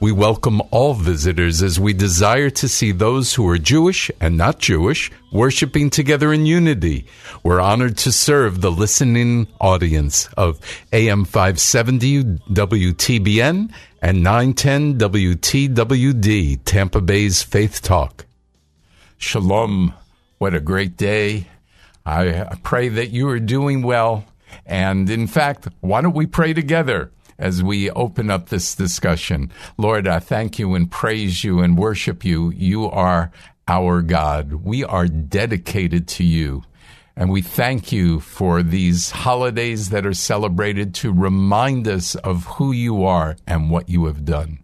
We welcome all visitors as we desire to see those who are Jewish and not Jewish worshiping together in unity. We're honored to serve the listening audience of AM 570 WTBN and 910 WTWD, Tampa Bay's Faith Talk. Shalom. What a great day. I pray that you are doing well. And in fact, why don't we pray together? As we open up this discussion. Lord, I thank you and praise you and worship you. You are our God. We are dedicated to you. And we thank you for these holidays that are celebrated to remind us of who you are and what you have done.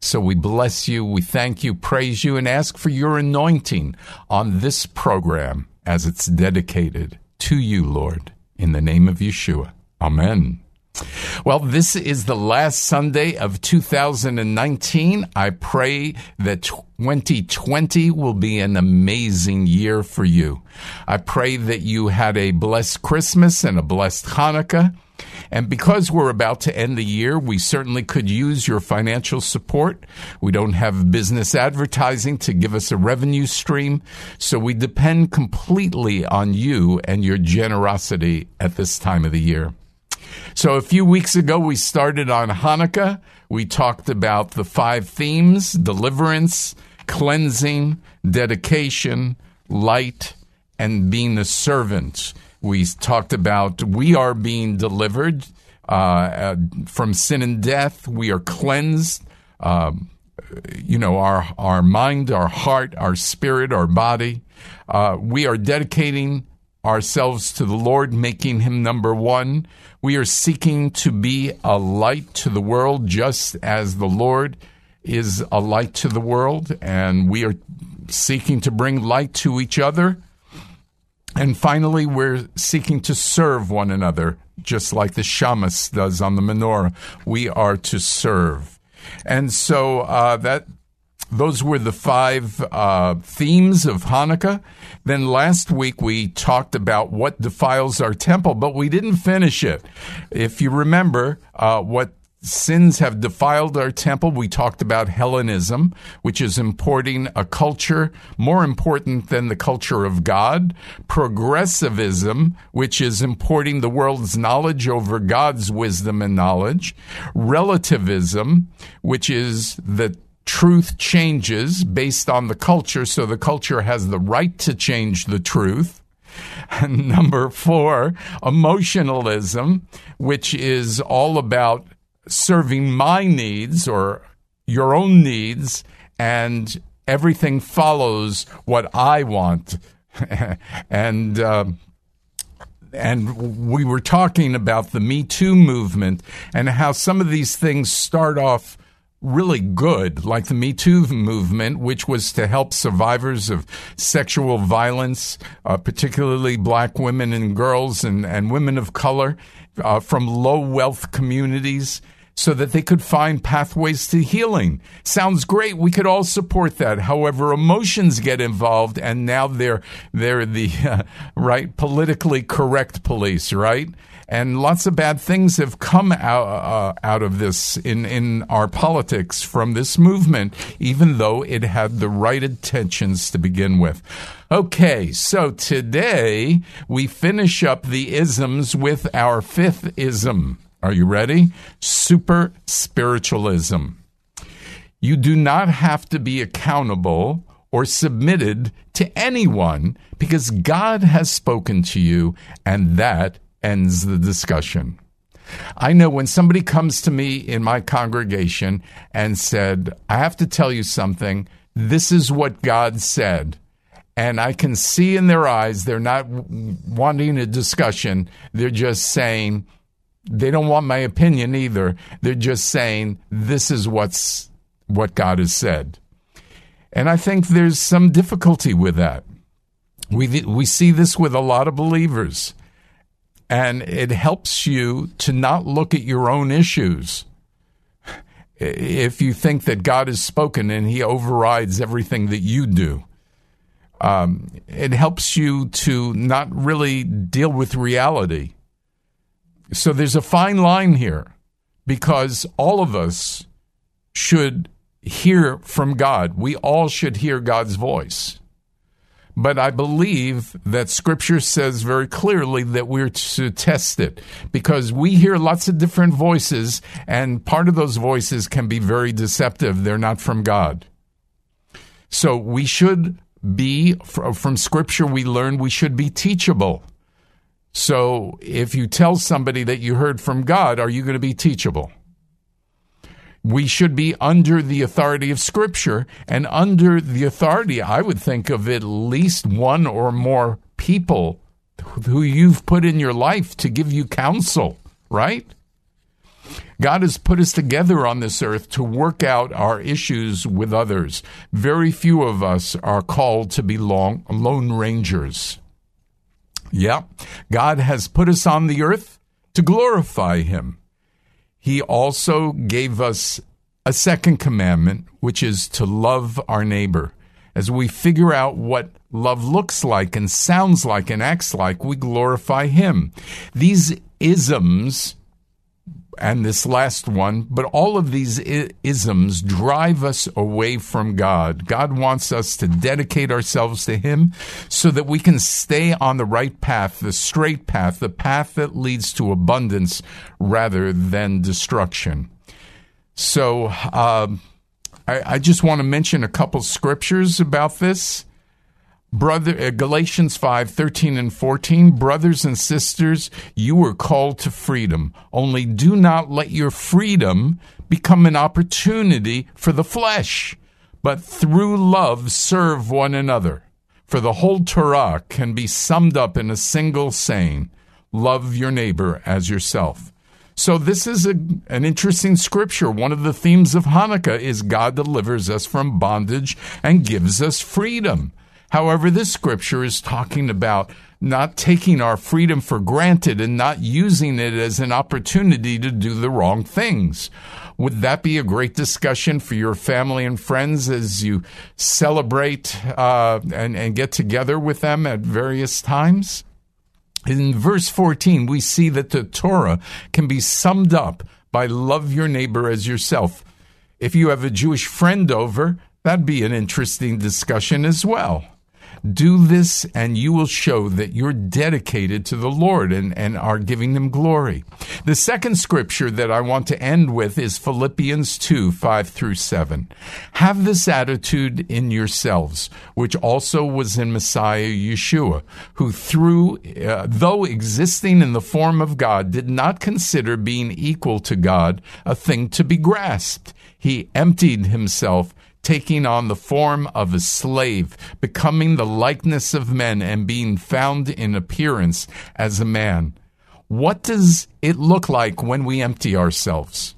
So we bless you, we thank you, praise you, and ask for your anointing on this program as it's dedicated to you, Lord. In the name of Yeshua. Amen. Well, this is the last Sunday of 2019. I pray that 2020 will be an amazing year for you. I pray that you had a blessed Christmas and a blessed Hanukkah. And because we're about to end the year, we certainly could use your financial support. We don't have business advertising to give us a revenue stream, so we depend completely on you and your generosity at this time of the year. So a few weeks ago, we started on Hanukkah. We talked about the five themes deliverance, cleansing, dedication, light, and being a servant. We talked about we are being delivered uh, uh, from sin and death. We are cleansed. Uh, you know, our, our mind, our heart, our spirit, our body. Uh, we are dedicating ourselves to the Lord, making Him number one. We are seeking to be a light to the world, just as the Lord is a light to the world, and we are seeking to bring light to each other. And finally, we're seeking to serve one another, just like the shamus does on the menorah. We are to serve. And so uh, that those were the five uh, themes of Hanukkah. Then last week we talked about what defiles our temple, but we didn't finish it. If you remember uh, what sins have defiled our temple, we talked about Hellenism, which is importing a culture more important than the culture of God, progressivism, which is importing the world's knowledge over God's wisdom and knowledge, relativism, which is the truth changes based on the culture, so the culture has the right to change the truth. And number four, emotionalism, which is all about serving my needs or your own needs, and everything follows what I want. and uh, and we were talking about the Me Too movement and how some of these things start off really good, like the Me Too movement, which was to help survivors of sexual violence, uh, particularly black women and girls and, and women of color uh, from low wealth communities. So that they could find pathways to healing. Sounds great. We could all support that. However, emotions get involved, and now they're they're the uh, right politically correct police, right? and lots of bad things have come out uh, out of this in in our politics from this movement, even though it had the right intentions to begin with. Okay, so today we finish up the isms with our fifth ism. Are you ready? Super spiritualism. You do not have to be accountable or submitted to anyone because God has spoken to you, and that ends the discussion. I know when somebody comes to me in my congregation and said, I have to tell you something, this is what God said. And I can see in their eyes they're not wanting a discussion. They're just saying, they don't want my opinion either. They're just saying, this is what's what God has said. And I think there's some difficulty with that. We, we see this with a lot of believers. And it helps you to not look at your own issues. If you think that God has spoken and he overrides everything that you do, um, it helps you to not really deal with reality. So there's a fine line here because all of us should hear from God. We all should hear God's voice. But I believe that scripture says very clearly that we're to test it because we hear lots of different voices, and part of those voices can be very deceptive. They're not from God. So we should be, from scripture, we learn we should be teachable. So if you tell somebody that you heard from God, are you going to be teachable? we should be under the authority of Scripture and under the authority, I would think, of at least one or more people who you've put in your life to give you counsel, right? God has put us together on this earth to work out our issues with others. Very few of us are called to be long, lone rangers. Yeah, God has put us on the earth to glorify Him he also gave us a second commandment, which is to love our neighbor. As we figure out what love looks like and sounds like and acts like, we glorify him. These isms and this last one, but all of these isms drive us away from God. God wants us to dedicate ourselves to Him so that we can stay on the right path, the straight path, the path that leads to abundance rather than destruction. So, uh, I, I just want to mention a couple scriptures about this brother uh, galatians 5 13 and 14 brothers and sisters you were called to freedom only do not let your freedom become an opportunity for the flesh but through love serve one another for the whole torah can be summed up in a single saying love your neighbor as yourself so this is a, an interesting scripture. One of the themes of Hanukkah is God delivers us from bondage and gives us freedom. However, this scripture is talking about not taking our freedom for granted and not using it as an opportunity to do the wrong things. Would that be a great discussion for your family and friends as you celebrate uh, and, and get together with them at various times? In verse 14, we see that the Torah can be summed up by love your neighbor as yourself. If you have a Jewish friend over, that'd be an interesting discussion as well. Do this, and you will show that you're dedicated to the Lord and, and are giving Him glory. The second scripture that I want to end with is Philippians 2 5 through 7. Have this attitude in yourselves, which also was in Messiah Yeshua, who through, uh, though existing in the form of God, did not consider being equal to God a thing to be grasped. He emptied himself taking on the form of a slave, becoming the likeness of men, and being found in appearance as a man. What does it look like when we empty ourselves?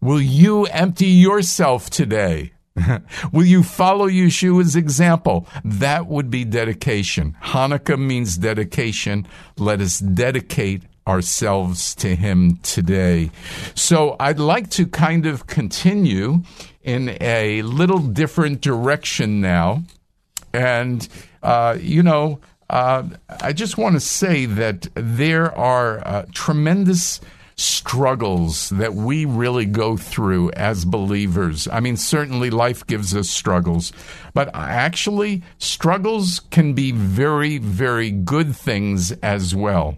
Will you empty yourself today? Will you follow Yeshua's example? That would be dedication. Hanukkah means dedication. Let us dedicate ourselves to Him today. So I'd like to kind of continue in a little different direction now. And, uh, you know, uh, I just want to say that there are uh, tremendous struggles that we really go through as believers. I mean, certainly life gives us struggles, but actually, struggles can be very, very good things as well.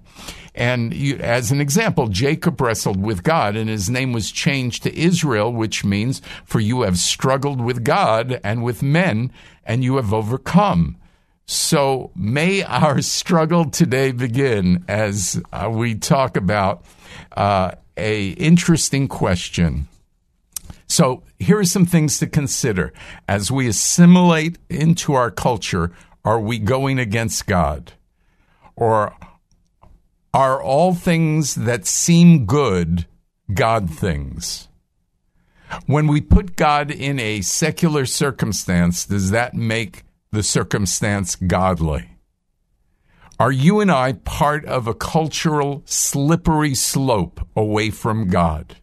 And you, as an example, Jacob wrestled with God and his name was changed to Israel, which means for you have struggled with God and with men and you have overcome. So may our struggle today begin as uh, we talk about uh, a interesting question. So here are some things to consider as we assimilate into our culture. Are we going against God, or are all things that seem good God things? When we put God in a secular circumstance, does that make the circumstance godly? Are you and I part of a cultural slippery slope away from God?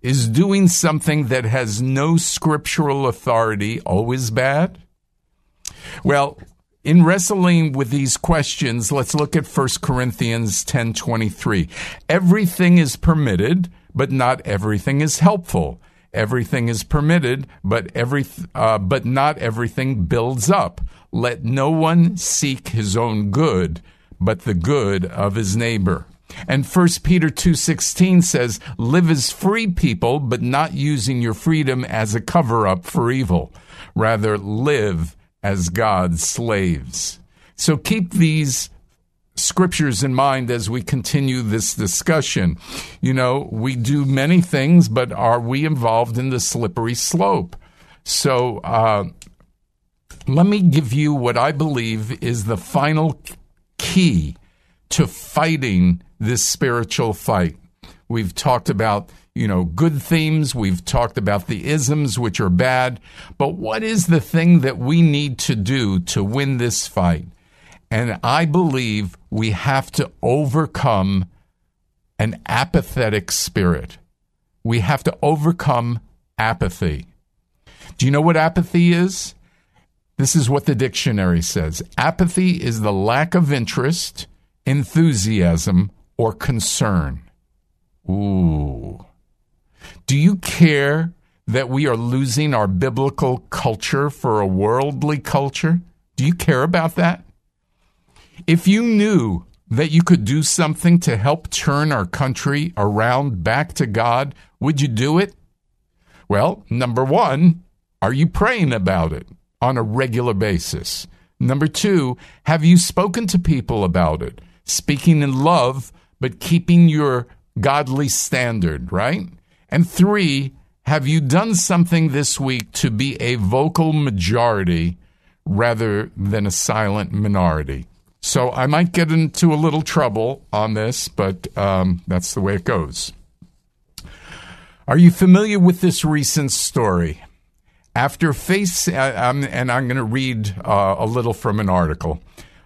Is doing something that has no scriptural authority always bad? Well, in wrestling with these questions, let's look at 1 Corinthians 10:23. Everything is permitted, but not everything is helpful. Everything is permitted, but every uh, but not everything builds up. Let no one seek his own good, but the good of his neighbor. And 1 Peter 2:16 says, "Live as free people, but not using your freedom as a cover-up for evil. Rather live as God's slaves. So keep these scriptures in mind as we continue this discussion. You know, we do many things, but are we involved in the slippery slope? So, uh, let me give you what I believe is the final key to fighting this spiritual fight. We've talked about you know, good themes. We've talked about the isms, which are bad. But what is the thing that we need to do to win this fight? And I believe we have to overcome an apathetic spirit. We have to overcome apathy. Do you know what apathy is? This is what the dictionary says apathy is the lack of interest, enthusiasm, or concern. Ooh. Do you care that we are losing our biblical culture for a worldly culture? Do you care about that? If you knew that you could do something to help turn our country around back to God, would you do it? Well, number one, are you praying about it on a regular basis? Number two, have you spoken to people about it? Speaking in love, but keeping your godly standard, right? And three, have you done something this week to be a vocal majority rather than a silent minority? So I might get into a little trouble on this, but um, that's the way it goes. Are you familiar with this recent story? After face, uh, and I'm going to read uh, a little from an article.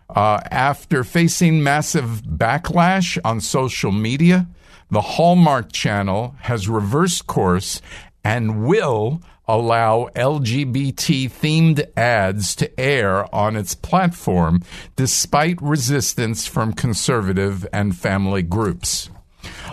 Uh, after facing massive backlash on social media, the Hallmark Channel has reversed course and will allow LGBT themed ads to air on its platform despite resistance from conservative and family groups.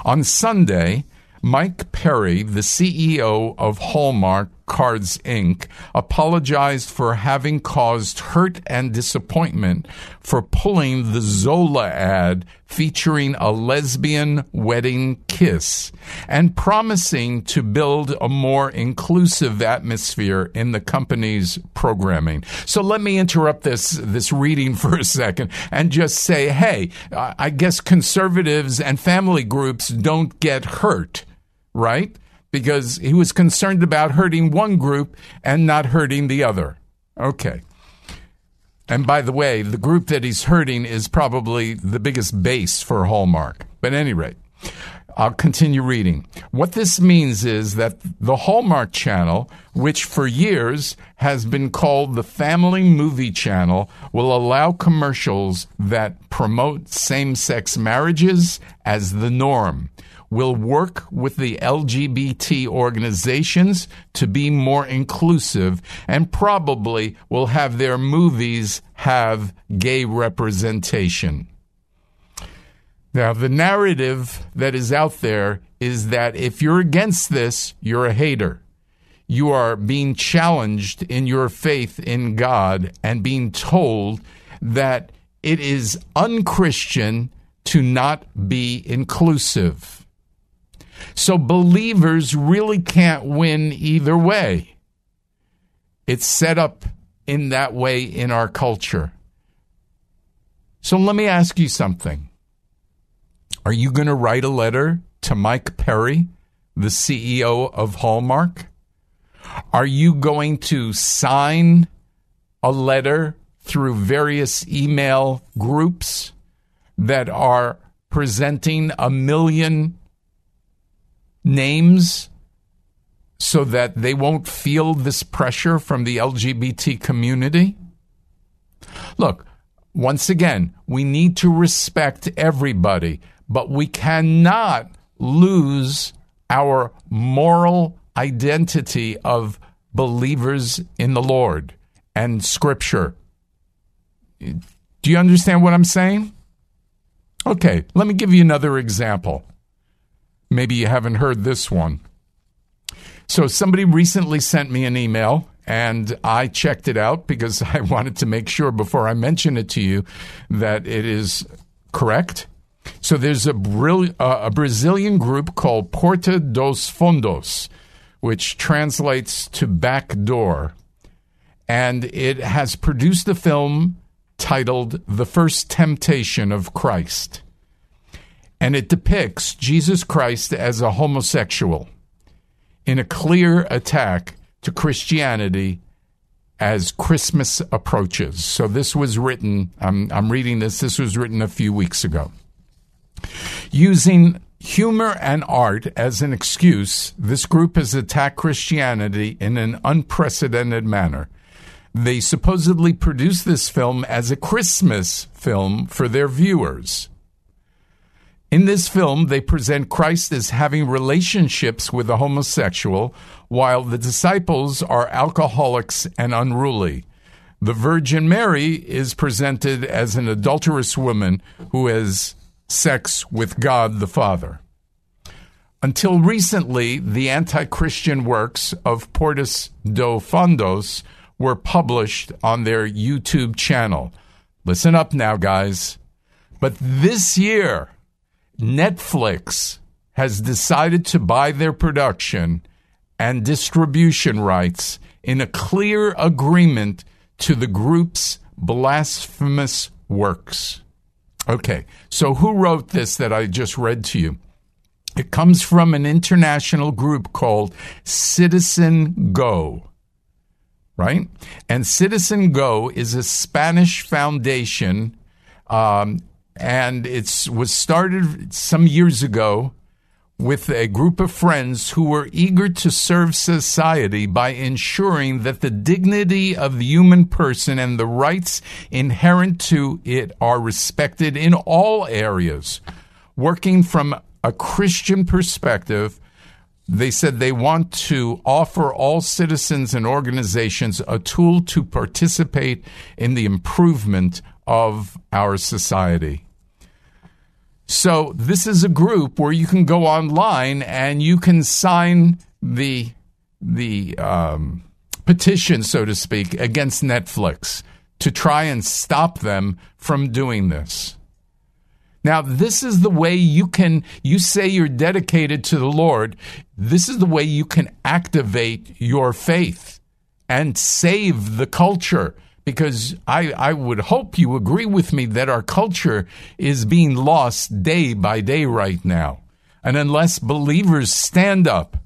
On Sunday, Mike Perry, the CEO of Hallmark Cards Inc., apologized for having caused hurt and disappointment for pulling the Zola ad featuring a lesbian wedding kiss and promising to build a more inclusive atmosphere in the company's programming. So let me interrupt this, this reading for a second and just say, hey, I guess conservatives and family groups don't get hurt right? Because he was concerned about hurting one group and not hurting the other. Okay. And by the way, the group that he's hurting is probably the biggest base for Hallmark. But any rate, I'll continue reading. What this means is that the Hallmark Channel, which for years has been called the Family Movie Channel, will allow commercials that promote same sex marriages as the norm will work with the LGBT organizations to be more inclusive and probably will have their movies have gay representation. Now, the narrative that is out there is that if you're against this, you're a hater. You are being challenged in your faith in God and being told that it is unchristian to not be inclusive. So believers really can't win either way. It's set up in that way in our culture. So let me ask you something. Are you going to write a letter to Mike Perry, the CEO of Hallmark? Are you going to sign a letter through various email groups that are presenting a million names so that they won't feel this pressure from the LGBT community? Look, once again, we need to respect everybody, but we cannot lose our moral identity of believers in the Lord and Scripture. Do you understand what I'm saying? Okay, let me give you another example. Maybe you haven't heard this one. So, somebody recently sent me an email and I checked it out because I wanted to make sure before I mention it to you that it is correct. So, there's a, uh, a Brazilian group called Porta dos Fundos, which translates to back door, and it has produced a film titled The First Temptation of Christ. And it depicts Jesus Christ as a homosexual in a clear attack to Christianity as Christmas approaches. So this was written, I'm, I'm reading this, this was written a few weeks ago. Using humor and art as an excuse, this group has attacked Christianity in an unprecedented manner. They supposedly produced this film as a Christmas film for their viewers. In this film, they present Christ as having relationships with a homosexual, while the disciples are alcoholics and unruly. The Virgin Mary is presented as an adulterous woman who has sex with God the Father. Until recently, the anti Christian works of Porta dos Fundos were published on their YouTube channel. Listen up now, guys. But this year, Netflix has decided to buy their production and distribution rights in a clear agreement to the group's blasphemous works. Okay, so who wrote this that I just read to you? It comes from an international group called Citizen Go right? And Citizen Go is a Spanish foundation, um, and it was started some years ago with a group of friends who were eager to serve society by ensuring that the dignity of the human person and the rights inherent to it are respected in all areas, working from a Christian perspective they said they want to offer all citizens and organizations a tool to participate in the improvement of our society. So, this is a group where you can go online and you can sign the the um, petition, so to speak, against Netflix to try and stop them from doing this. Now, this is the way you can, you say you're dedicated to the Lord. This is the way you can activate your faith and save the culture. Because I, I would hope you agree with me that our culture is being lost day by day right now. And unless believers stand up,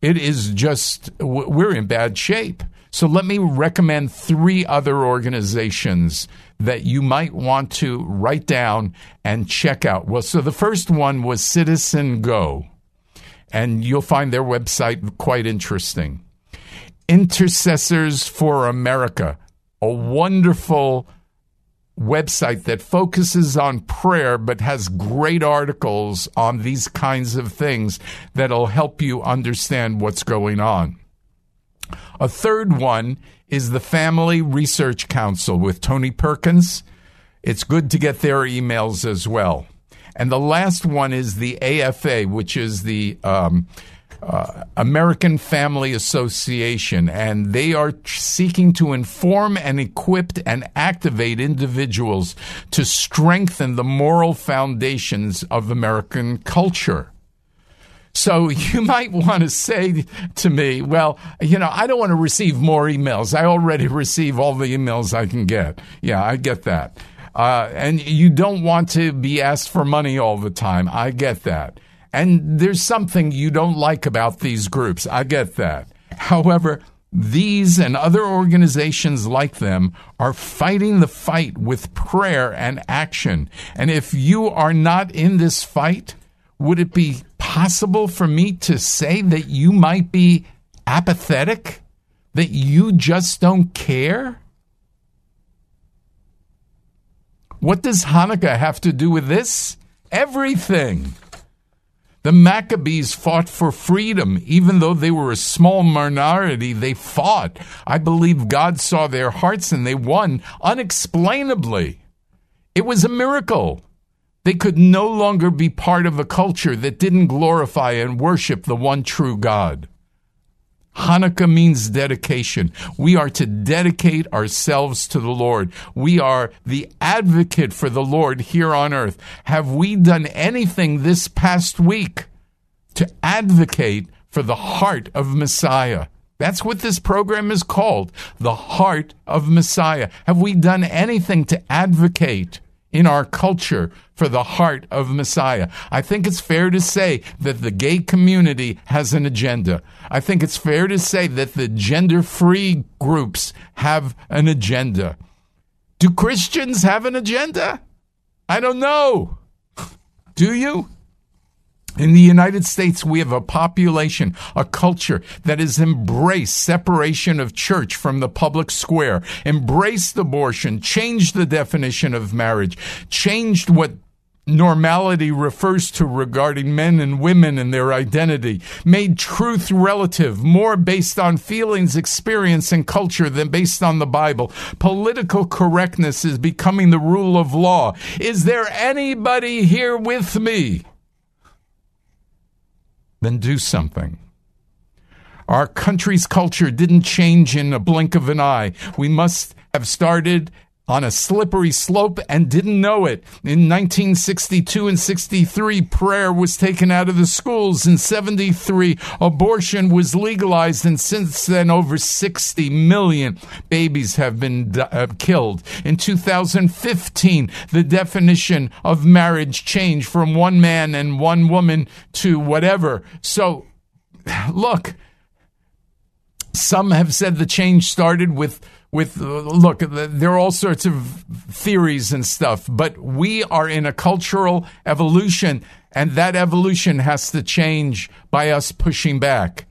it is just, we're in bad shape. So let me recommend three other organizations that you might want to write down and check out. Well, so the first one was Citizen Go, and you'll find their website quite interesting. Intercessors for America, a wonderful website that focuses on prayer but has great articles on these kinds of things that'll help you understand what's going on. A third one is the Family Research Council with Tony Perkins. It's good to get their emails as well. And the last one is the AFA, which is the um, uh, American Family Association, and they are seeking to inform and equip and activate individuals to strengthen the moral foundations of American culture. So you might want to say to me, well, you know, I don't want to receive more emails. I already receive all the emails I can get. Yeah, I get that. Uh, and you don't want to be asked for money all the time. I get that. And there's something you don't like about these groups. I get that. However, these and other organizations like them are fighting the fight with prayer and action. And if you are not in this fight, would it be possible for me to say that you might be apathetic? That you just don't care? What does Hanukkah have to do with this? Everything. The Maccabees fought for freedom. Even though they were a small minority, they fought. I believe God saw their hearts and they won unexplainably. It was a miracle. They could no longer be part of a culture that didn't glorify and worship the one true God. Hanukkah means dedication. We are to dedicate ourselves to the Lord. We are the advocate for the Lord here on earth. Have we done anything this past week to advocate for the heart of Messiah? That's what this program is called, the heart of Messiah. Have we done anything to advocate in our culture for the heart of Messiah. I think it's fair to say that the gay community has an agenda. I think it's fair to say that the gender free groups have an agenda. Do Christians have an agenda? I don't know. Do you? In the United States, we have a population, a culture that has embraced separation of church from the public square, embraced abortion, changed the definition of marriage, changed what normality refers to regarding men and women and their identity, made truth relative, more based on feelings, experience, and culture than based on the Bible. Political correctness is becoming the rule of law. Is there anybody here with me? Then do something. Our country's culture didn't change in a blink of an eye. We must have started on a slippery slope and didn't know it. In 1962 and 63, prayer was taken out of the schools. In 73, abortion was legalized, and since then, over 60 million babies have been uh, killed. In 2015, the definition of marriage changed from one man and one woman to whatever. So, look, some have said the change started with with uh, look there are all sorts of theories and stuff but we are in a cultural evolution and that evolution has to change by us pushing back.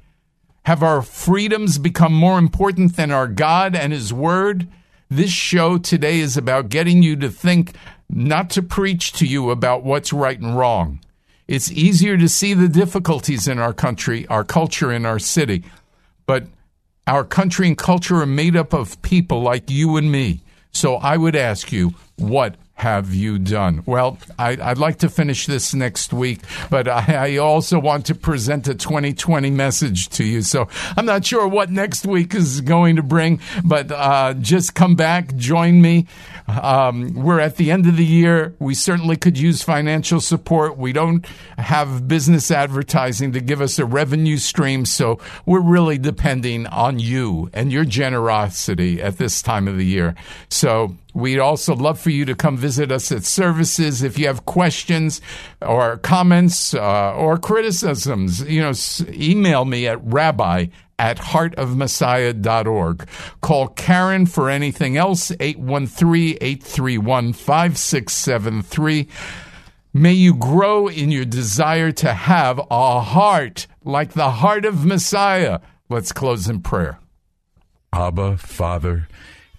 Have our freedoms become more important than our god and his word? This show today is about getting you to think not to preach to you about what's right and wrong. It's easier to see the difficulties in our country our culture in our city but our country and culture are made up of people like you and me. So I would ask you, what have you done? Well, I, would like to finish this next week, but I, I, also want to present a 2020 message to you. So I'm not sure what next week is going to bring, but uh, just come back, join me. Um, we're at the end of the year. We certainly could use financial support. We don't have business advertising to give us a revenue stream, so we're really depending on you and your generosity at this time of the year. So We'd also love for you to come visit us at services. If you have questions or comments uh, or criticisms, you know, email me at rabbi at heartofmessiah.org. Call Karen for anything else, 813 831 5673. May you grow in your desire to have a heart like the heart of Messiah. Let's close in prayer. Abba, Father,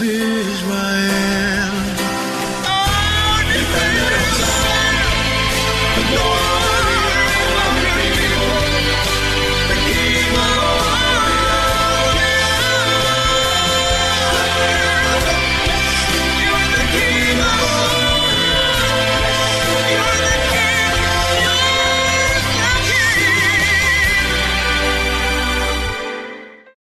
Israel. Oh, defend israel